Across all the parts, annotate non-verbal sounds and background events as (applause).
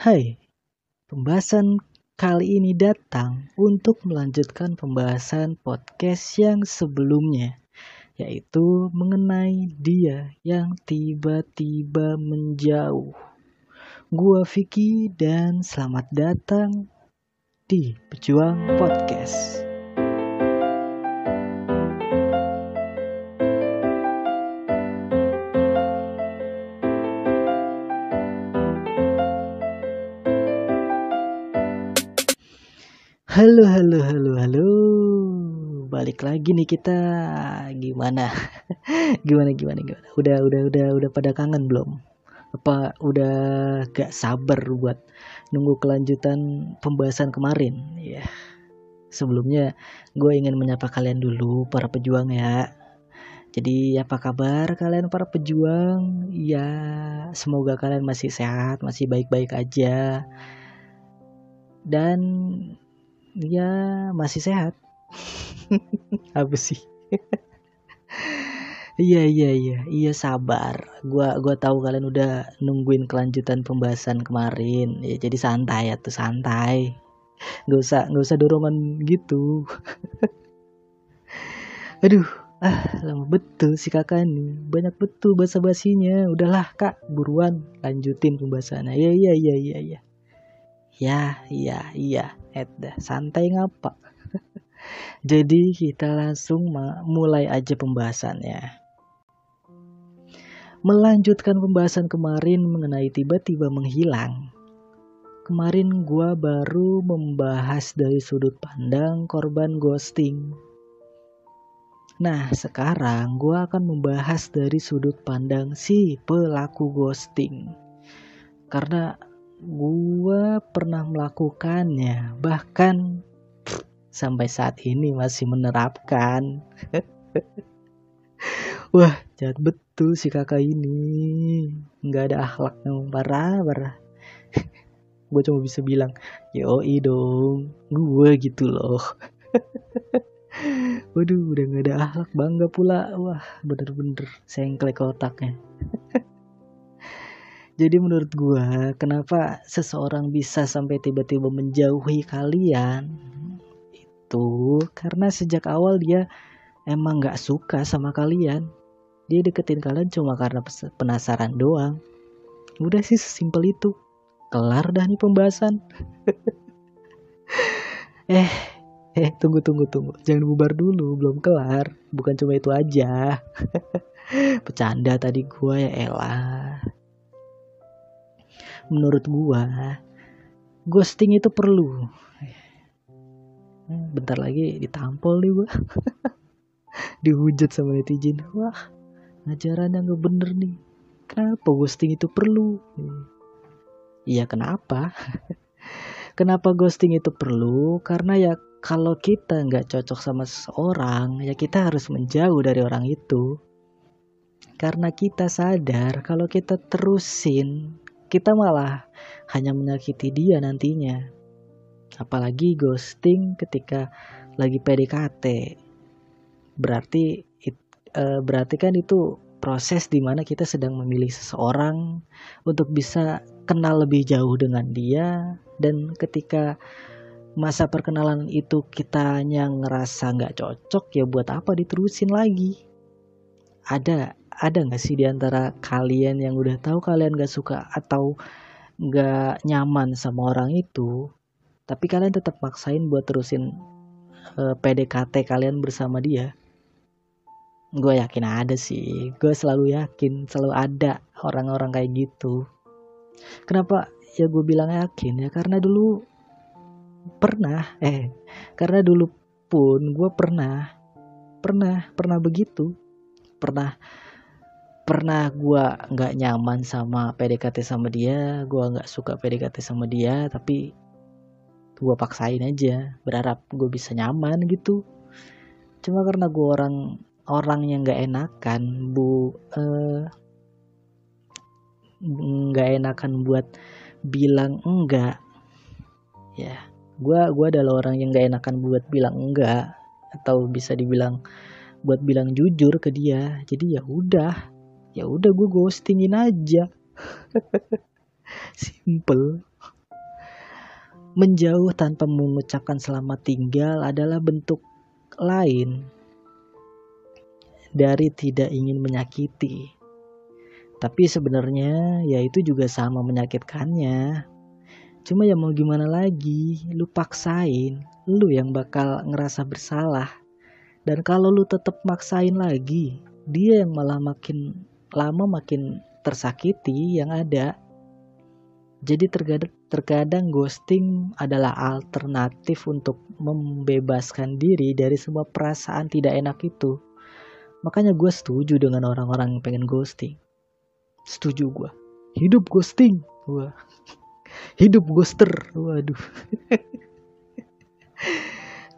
Hai, pembahasan kali ini datang untuk melanjutkan pembahasan podcast yang sebelumnya, yaitu mengenai dia yang tiba-tiba menjauh. Gua Vicky dan selamat datang di Pejuang Podcast. Halo, halo, halo, halo. Balik lagi nih kita. Gimana? (laughs) gimana, gimana, gimana? Udah, udah, udah, udah pada kangen belum? Apa udah gak sabar buat nunggu kelanjutan pembahasan kemarin? Ya. Sebelumnya gue ingin menyapa kalian dulu para pejuang ya. Jadi apa kabar kalian para pejuang? Ya, semoga kalian masih sehat, masih baik-baik aja. Dan ya masih sehat. (laughs) Apa sih? (laughs) Iya iya iya. Iya sabar. Gua gua tahu kalian udah nungguin kelanjutan pembahasan kemarin. Ya jadi santai ya tuh santai. Nggak usah nggak usah dorongan gitu. (laughs) Aduh ah lama betul si kakak nih banyak betul bahasa basinya udahlah kak buruan lanjutin pembahasannya. Ya iya iya iya iya. Ya iya iya Edda santai ngapa? (laughs) Jadi kita langsung mulai aja pembahasannya. Melanjutkan pembahasan kemarin mengenai tiba-tiba menghilang. Kemarin gua baru membahas dari sudut pandang korban ghosting. Nah, sekarang gua akan membahas dari sudut pandang si pelaku ghosting. Karena gue pernah melakukannya bahkan sampai saat ini masih menerapkan. (laughs) Wah jahat betul si kakak ini. Nggak ada akhlak yang parah parah gue cuma bisa bilang yoi dong gue gitu loh. (laughs) Waduh udah nggak ada akhlak bangga pula. Wah bener-bener sengklek otaknya (laughs) Jadi menurut gua, kenapa seseorang bisa sampai tiba-tiba menjauhi kalian? Itu karena sejak awal dia emang gak suka sama kalian. Dia deketin kalian cuma karena penasaran doang. Udah sih sesimpel itu. Kelar dah nih pembahasan. (laughs) eh, eh tunggu tunggu tunggu. Jangan bubar dulu, belum kelar. Bukan cuma itu aja. (laughs) Bercanda tadi gua ya elah menurut gua ghosting itu perlu. Bentar lagi ditampol nih gua. (laughs) Dihujat sama netizen. Wah ajarannya nggak bener nih. Kenapa ghosting itu perlu? Iya kenapa? (laughs) Kenapa ghosting itu perlu? Karena ya kalau kita nggak cocok sama seseorang ya kita harus menjauh dari orang itu. Karena kita sadar kalau kita terusin kita malah hanya menyakiti dia nantinya. Apalagi ghosting ketika lagi PDKT. Berarti e, berarti kan itu proses di mana kita sedang memilih seseorang untuk bisa kenal lebih jauh dengan dia dan ketika masa perkenalan itu kita yang ngerasa nggak cocok ya buat apa diterusin lagi ada ada nggak sih di antara kalian yang udah tahu kalian gak suka atau gak nyaman sama orang itu tapi kalian tetap maksain buat terusin uh, eh, PDKT kalian bersama dia? Gue yakin ada sih. Gue selalu yakin selalu ada orang-orang kayak gitu. Kenapa? Ya gue bilang yakin ya karena dulu pernah eh karena dulu pun gue pernah pernah pernah begitu. Pernah pernah gue nggak nyaman sama PDKT sama dia gue nggak suka PDKT sama dia tapi gue paksain aja berharap gue bisa nyaman gitu. Cuma karena gue orang orang yang nggak enakan bu eh, nggak uh, enakan buat bilang enggak. Ya gue gua adalah orang yang nggak enakan buat bilang enggak atau bisa dibilang buat bilang jujur ke dia. Jadi ya udah ya udah gue ghostingin aja simple menjauh tanpa mengucapkan selamat tinggal adalah bentuk lain dari tidak ingin menyakiti. Tapi sebenarnya ya itu juga sama menyakitkannya. Cuma ya mau gimana lagi, lu paksain, lu yang bakal ngerasa bersalah. Dan kalau lu tetap maksain lagi, dia yang malah makin lama makin tersakiti yang ada. Jadi terkadang, terkadang ghosting adalah alternatif untuk membebaskan diri dari semua perasaan tidak enak itu. Makanya gue setuju dengan orang-orang yang pengen ghosting. Setuju gue. Hidup ghosting. Wah. (laughs) Hidup ghoster. Waduh. (laughs)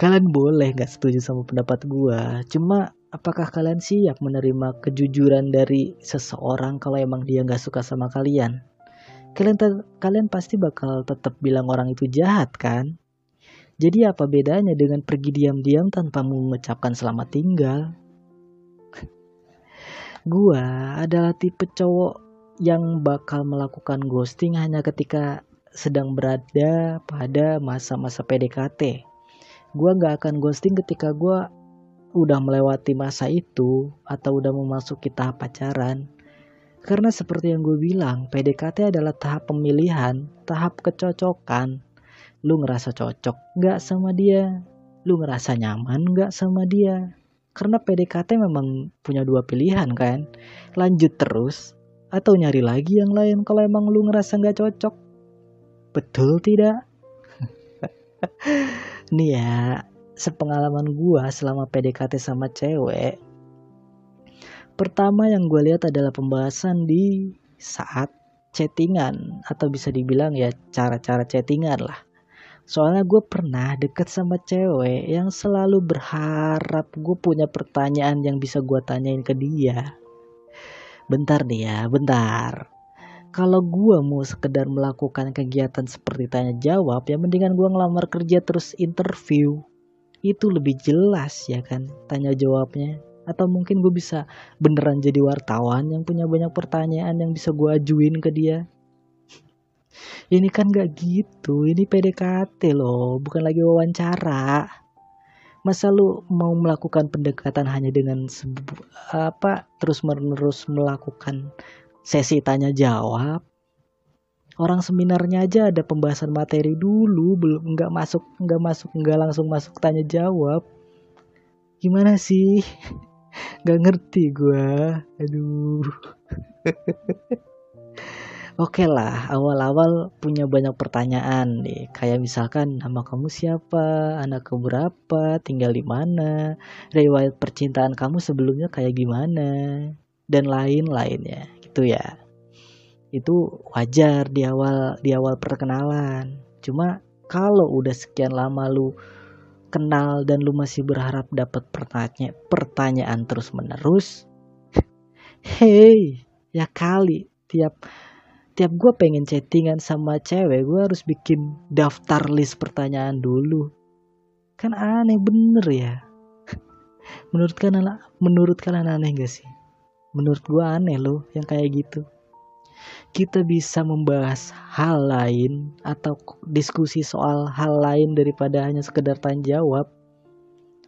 kalian boleh gak setuju sama pendapat gue. Cuma apakah kalian siap menerima kejujuran dari seseorang kalau emang dia gak suka sama kalian? Kalian kalian pasti bakal tetap bilang orang itu jahat kan? Jadi apa bedanya dengan pergi diam-diam tanpa mengucapkan selamat tinggal? (laughs) Gua adalah tipe cowok yang bakal melakukan ghosting hanya ketika sedang berada pada masa-masa PDKT. Gua nggak akan ghosting ketika gua udah melewati masa itu atau udah memasuki tahap pacaran. Karena seperti yang gue bilang, PDKT adalah tahap pemilihan, tahap kecocokan. Lu ngerasa cocok nggak sama dia? Lu ngerasa nyaman nggak sama dia? Karena PDKT memang punya dua pilihan kan. Lanjut terus atau nyari lagi yang lain kalau emang lu ngerasa nggak cocok. Betul tidak? (laughs) Nih ya, sepengalaman gua selama PDKT sama cewek. Pertama yang gue lihat adalah pembahasan di saat chattingan atau bisa dibilang ya cara-cara chattingan lah Soalnya gue pernah deket sama cewek yang selalu berharap gue punya pertanyaan yang bisa gue tanyain ke dia. Bentar nih ya, bentar. Kalau gue mau sekedar melakukan kegiatan seperti tanya jawab, ya mendingan gue ngelamar kerja terus interview. Itu lebih jelas ya kan, tanya jawabnya. Atau mungkin gue bisa beneran jadi wartawan yang punya banyak pertanyaan yang bisa gue ajuin ke dia ini kan gak gitu, ini PDKT loh, bukan lagi wawancara. Masa lu mau melakukan pendekatan hanya dengan apa terus menerus melakukan sesi tanya jawab? Orang seminarnya aja ada pembahasan materi dulu, belum nggak masuk nggak masuk nggak langsung masuk tanya jawab. Gimana sih? (laughs) Gak ngerti gue, aduh. (laughs) Oke okay lah, awal-awal punya banyak pertanyaan nih. Kayak misalkan nama kamu siapa, anak kamu berapa, tinggal di mana, riwayat percintaan kamu sebelumnya kayak gimana, dan lain-lainnya, gitu ya. Itu wajar di awal di awal perkenalan. Cuma kalau udah sekian lama lu kenal dan lu masih berharap dapat pertanyaan pertanyaan terus menerus, (laughs) hey, ya kali. Tiap tiap gue pengen chattingan sama cewek gue harus bikin daftar list pertanyaan dulu. Kan aneh bener ya? (laughs) Menurut kalian menurut kalian aneh gak sih? Menurut gue aneh loh yang kayak gitu kita bisa membahas hal lain atau diskusi soal hal lain daripada hanya sekedar tanya jawab.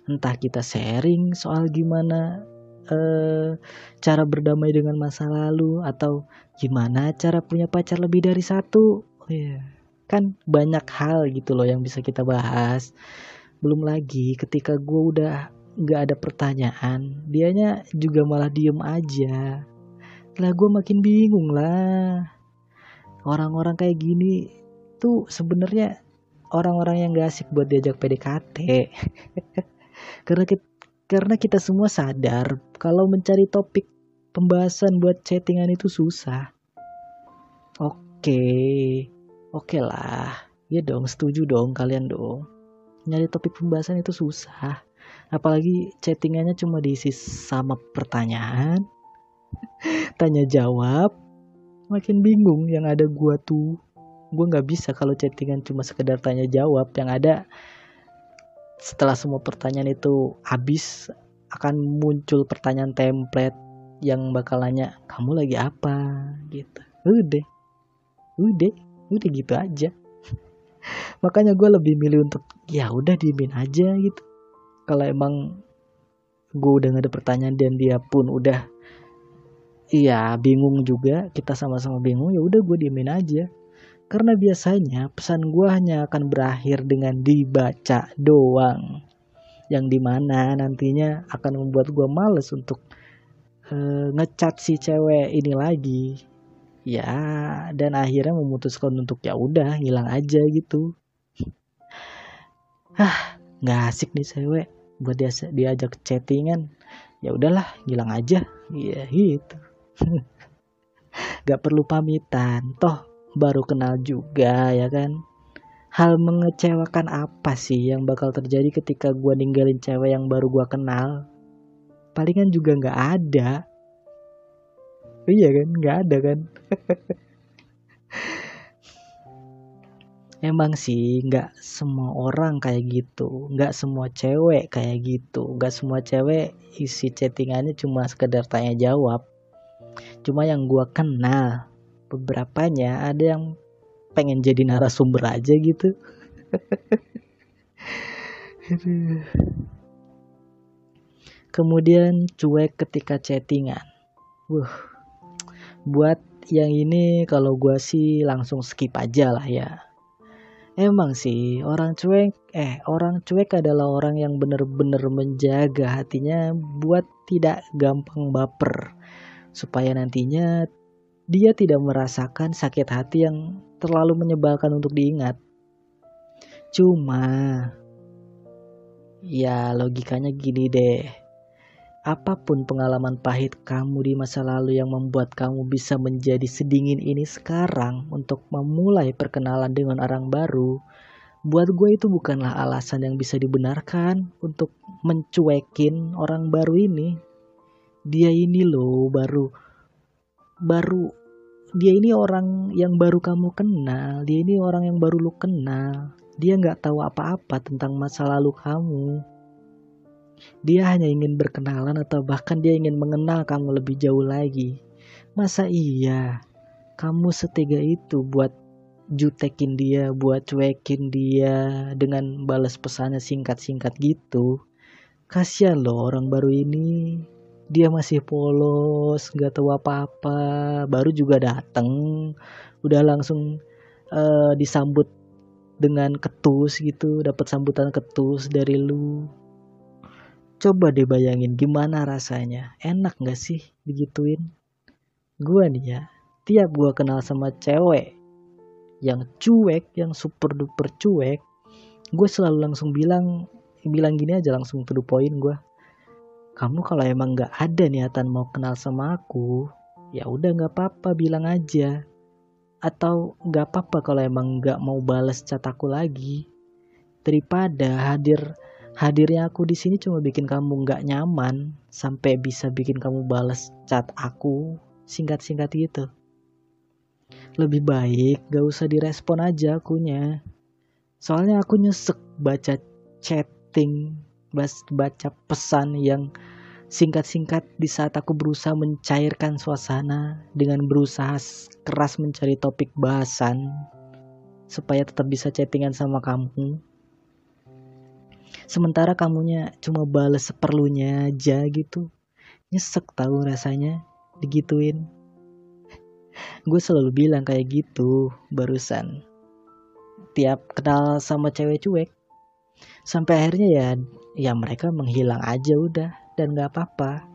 Entah kita sharing soal gimana uh, cara berdamai dengan masa lalu atau gimana cara punya pacar lebih dari satu. Oh, yeah. kan banyak hal gitu loh yang bisa kita bahas. Belum lagi ketika gue udah nggak ada pertanyaan dianya juga malah diem aja lah gue makin bingung lah orang-orang kayak gini tuh sebenarnya orang-orang yang gak asik buat diajak PDKT (laughs) karena kita, karena kita semua sadar kalau mencari topik pembahasan buat chattingan itu susah. Oke, oke lah. Ya dong, setuju dong kalian dong. Nyari topik pembahasan itu susah. Apalagi chattingannya cuma diisi sama pertanyaan, tanya jawab. Makin bingung yang ada gua tuh. Gua nggak bisa kalau chattingan cuma sekedar tanya jawab. Yang ada setelah semua pertanyaan itu habis akan muncul pertanyaan template yang bakal nanya kamu lagi apa gitu udah udah udah gitu aja (laughs) makanya gue lebih milih untuk ya udah diemin aja gitu kalau emang gue udah gak ada pertanyaan dan dia pun udah iya bingung juga. Kita sama-sama bingung ya udah gue diemin aja. Karena biasanya pesan gue hanya akan berakhir dengan dibaca doang. Yang di mana nantinya akan membuat gue males untuk uh, ngecat si cewek ini lagi. Ya dan akhirnya memutuskan untuk ya udah hilang aja gitu. (laughs) Ah nggak asik nih cewek buat dia diajak chattingan. Ya udahlah hilang aja. Iya gitu (laughs) nggak perlu pamitan. Toh baru kenal juga ya kan? Hal mengecewakan apa sih yang bakal terjadi ketika gue ninggalin cewek yang baru gue kenal? Palingan juga nggak ada. Iya kan? Nggak ada kan? (laughs) Emang sih nggak semua orang kayak gitu. Nggak semua cewek kayak gitu. Nggak semua cewek isi chattingannya cuma sekedar tanya jawab cuma yang gua kenal beberapanya ada yang pengen jadi narasumber aja gitu. (laughs) Kemudian cuek ketika chattingan. Wuh, buat yang ini kalau gue sih langsung skip aja lah ya. Emang sih orang cuek eh orang cuek adalah orang yang bener-bener menjaga hatinya buat tidak gampang baper supaya nantinya dia tidak merasakan sakit hati yang terlalu menyebalkan untuk diingat cuma ya logikanya gini deh Apa pun pengalaman pahit kamu di masa lalu yang membuat kamu bisa menjadi sedingin ini sekarang untuk memulai perkenalan dengan orang baru, buat gue itu bukanlah alasan yang bisa dibenarkan untuk mencuekin orang baru ini. Dia ini loh baru baru dia ini orang yang baru kamu kenal, dia ini orang yang baru lu kenal. Dia nggak tahu apa-apa tentang masa lalu kamu dia hanya ingin berkenalan atau bahkan dia ingin mengenal kamu lebih jauh lagi. Masa iya kamu setega itu buat jutekin dia, buat cuekin dia dengan balas pesannya singkat-singkat gitu. Kasihan loh orang baru ini. Dia masih polos, gak tahu apa-apa, baru juga dateng, udah langsung uh, disambut dengan ketus gitu, dapat sambutan ketus dari lu Coba deh bayangin gimana rasanya. Enak gak sih digituin? Gue nih ya, tiap gue kenal sama cewek yang cuek, yang super duper cuek, gue selalu langsung bilang, bilang gini aja langsung to the point gue. Kamu kalau emang gak ada niatan mau kenal sama aku, ya udah nggak apa-apa bilang aja. Atau nggak apa-apa kalau emang nggak mau balas chat aku lagi. Daripada hadir hadirnya aku di sini cuma bikin kamu nggak nyaman sampai bisa bikin kamu balas chat aku singkat-singkat gitu. Lebih baik gak usah direspon aja akunya. Soalnya aku nyesek baca chatting, baca pesan yang singkat-singkat di saat aku berusaha mencairkan suasana dengan berusaha keras mencari topik bahasan supaya tetap bisa chattingan sama kamu. Sementara kamunya cuma balas seperlunya aja gitu. Nyesek tahu rasanya digituin. (laughs) Gue selalu bilang kayak gitu barusan. Tiap kenal sama cewek cuek. Sampai akhirnya ya ya mereka menghilang aja udah dan gak apa-apa.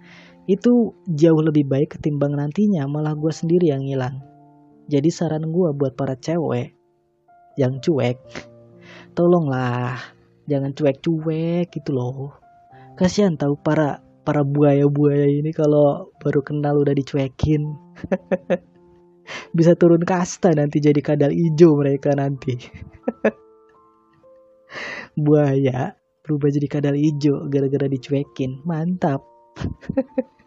Itu jauh lebih baik ketimbang nantinya malah gue sendiri yang hilang jadi saran gue buat para cewek yang cuek tolonglah jangan cuek-cuek gitu loh. Kasihan tahu para para buaya-buaya ini kalau baru kenal udah dicuekin. (laughs) Bisa turun kasta nanti jadi kadal hijau mereka nanti. (laughs) Buaya berubah jadi kadal hijau gara-gara dicuekin mantap (laughs)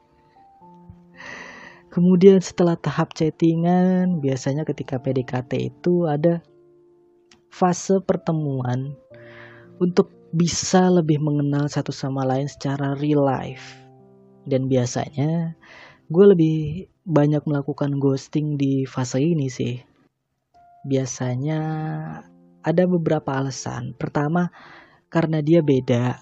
Kemudian setelah tahap chattingan, biasanya ketika PDKT itu ada fase pertemuan untuk bisa lebih mengenal satu sama lain secara real life. Dan biasanya gue lebih banyak melakukan ghosting di fase ini sih. Biasanya ada beberapa alasan. Pertama, karena dia beda.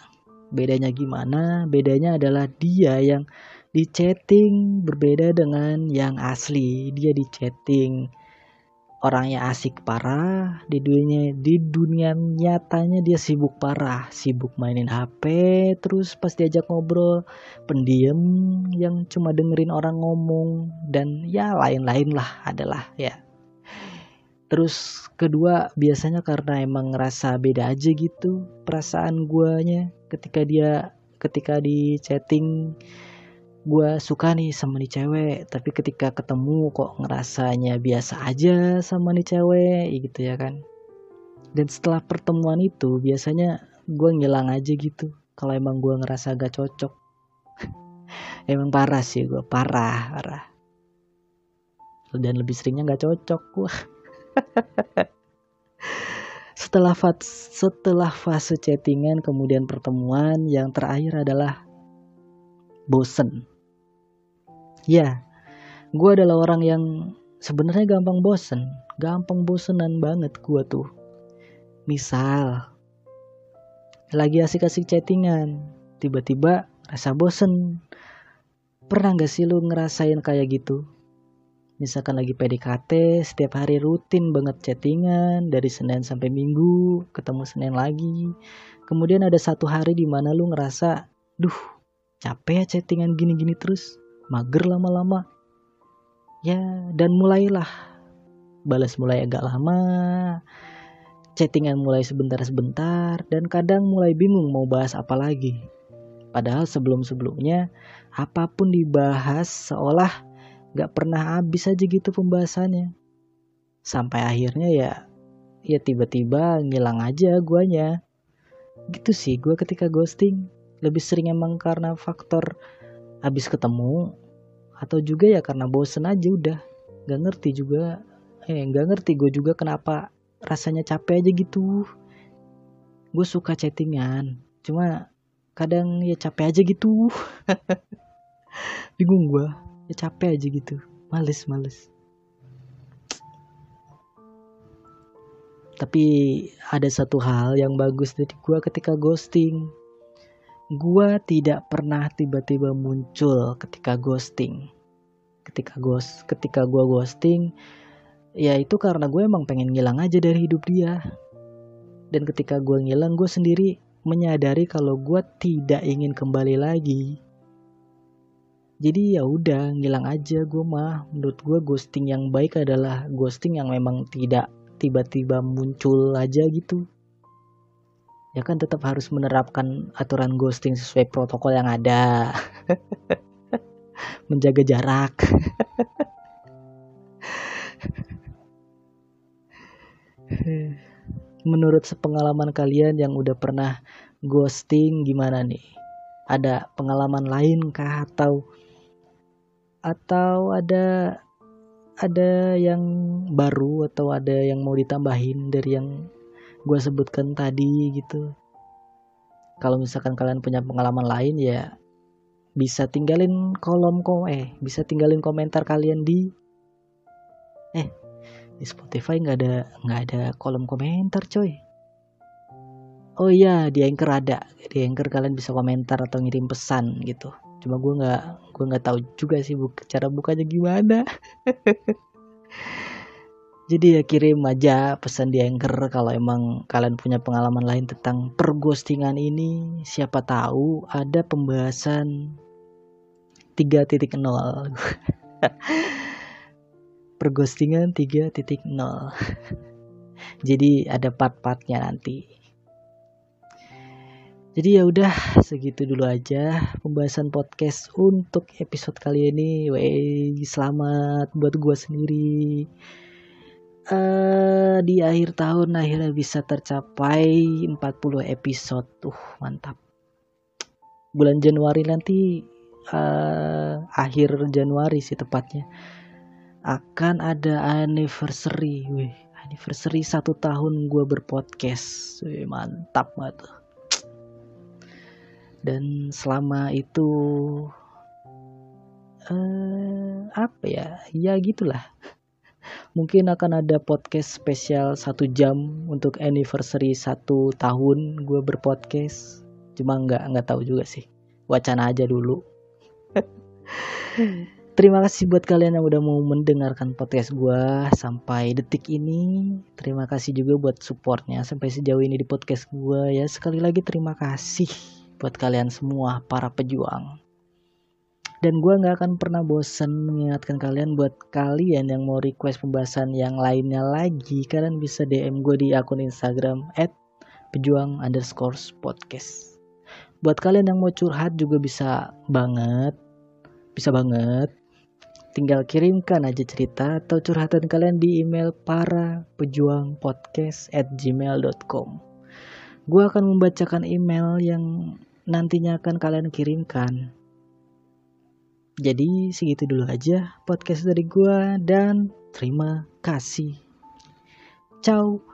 Bedanya gimana? Bedanya adalah dia yang di chatting berbeda dengan yang asli. Dia di chatting orangnya asik parah di dunia di dunia nyatanya dia sibuk parah sibuk mainin HP terus pas diajak ngobrol pendiam yang cuma dengerin orang ngomong dan ya lain-lain lah adalah ya terus kedua biasanya karena emang ngerasa beda aja gitu perasaan guanya ketika dia ketika di chatting gue suka nih sama nih cewek tapi ketika ketemu kok ngerasanya biasa aja sama nih cewek gitu ya kan. Dan setelah pertemuan itu biasanya gue ngilang aja gitu kalau emang gue ngerasa gak cocok. (laughs) Emang parah sih gue parah parah. Dan lebih seringnya gak cocok gue (laughs) setelah setelah fase chattingan kemudian pertemuan yang terakhir adalah bosen Ya, gue adalah orang yang sebenarnya gampang bosen, gampang bosenan banget gue tuh. Misal, lagi asik-asik chattingan, tiba-tiba rasa bosen. Pernah gak sih lu ngerasain kayak gitu? Misalkan lagi PDKT, setiap hari rutin banget chattingan, dari Senin sampai Minggu, ketemu Senin lagi. Kemudian ada satu hari di mana lu ngerasa, duh, capek ya chattingan gini-gini terus mager lama-lama. Ya dan mulailah. Balas mulai agak lama chattingan mulai sebentar-sebentar dan kadang mulai bingung mau bahas apa lagi. Padahal sebelum-sebelumnya apa pun dibahas seolah gak pernah habis aja gitu pembahasannya. Sampai akhirnya ya ya tiba-tiba ngilang aja guanya. Gitu sih gue ketika ghosting. Lebih sering emang karena faktor habis ketemu atau juga ya karena bosen aja udah. Nggak ngerti juga eh nggak ngerti gue juga kenapa rasanya capek aja gitu. Gue suka chattingan cuma kadang ya capek aja gitu. (laughs) Bingung gue ya capek aja gitu males males tapi ada satu hal yang bagus dari gue ketika ghosting Gua tidak pernah tiba-tiba muncul ketika ghosting. Ketika ghost, ketika gua ghosting, ya itu karena gue emang pengen ngilang aja dari hidup dia. Dan ketika gue ngilang, gue sendiri menyadari kalau gue tidak ingin kembali lagi. Jadi ya udah ngilang aja gue mah. Menurut gue ghosting yang baik adalah ghosting yang memang tidak tiba-tiba muncul aja gitu. Ya kan tetap harus menerapkan aturan ghosting sesuai protokol yang ada. (laughs) Menjaga jarak. (laughs) Menurut sepengalaman kalian yang udah pernah ghosting gimana nih? Ada pengalaman lain kah atau atau ada ada yang baru atau ada yang mau ditambahin dari yang gue sebutkan tadi gitu? Kalau misalkan kalian punya pengalaman lain ya bisa tinggalin kolom kom eh bisa tinggalin komentar kalian di eh di Spotify nggak ada nggak ada kolom komentar coy. Oh iya di Anchor ada. Di Anchor kalian bisa komentar atau ngirim pesan gitu cuma gue nggak gue nggak tahu juga sih bu cara bukanya gimana (laughs) Jadi ya kirim aja pesan di Anchor kalau emang kalian punya pengalaman lain tentang perghostingan ini. Siapa tahu ada pembahasan 3.0. (laughs) perghostingan 3.0. (laughs) Jadi ada part-partnya nanti. Jadi ya udah segitu dulu aja pembahasan podcast untuk episode kali ini. Wey, selamat buat gua sendiri. Uh, di akhir tahun akhirnya bisa tercapai 40 episode. Tuh mantap. Bulan Januari nanti uh, akhir Januari sih tepatnya akan ada anniversary. Wih anniversary satu tahun gue berpodcast. Wih, mantap banget dan selama itu uh, apa ya? Ya gitulah. Mungkin akan ada podcast spesial satu jam untuk anniversary satu tahun gue berpodcast. Cuma nggak nggak tahu juga sih. Wacana aja dulu. (laughs) Terima kasih buat kalian yang udah mau mendengarkan podcast gue sampai detik ini. Terima kasih juga buat supportnya sampai sejauh ini di podcast gue ya. Sekali lagi terima kasih buat kalian semua para pejuang. Dan gue nggak akan pernah bosan mengingatkan kalian buat kalian yang mau request pembahasan yang lainnya lagi. Kalian bisa DM gue di akun Instagram at pejuang underscore podcast. Buat kalian yang mau curhat juga bisa banget. Bisa banget tinggal kirimkan aja cerita atau curhatan kalian di email para pejuang podcast at gmail.com gue akan membacakan email yang nantinya akan kalian kirimkan. Jadi segitu dulu aja podcast dari gue dan terima kasih. Ciao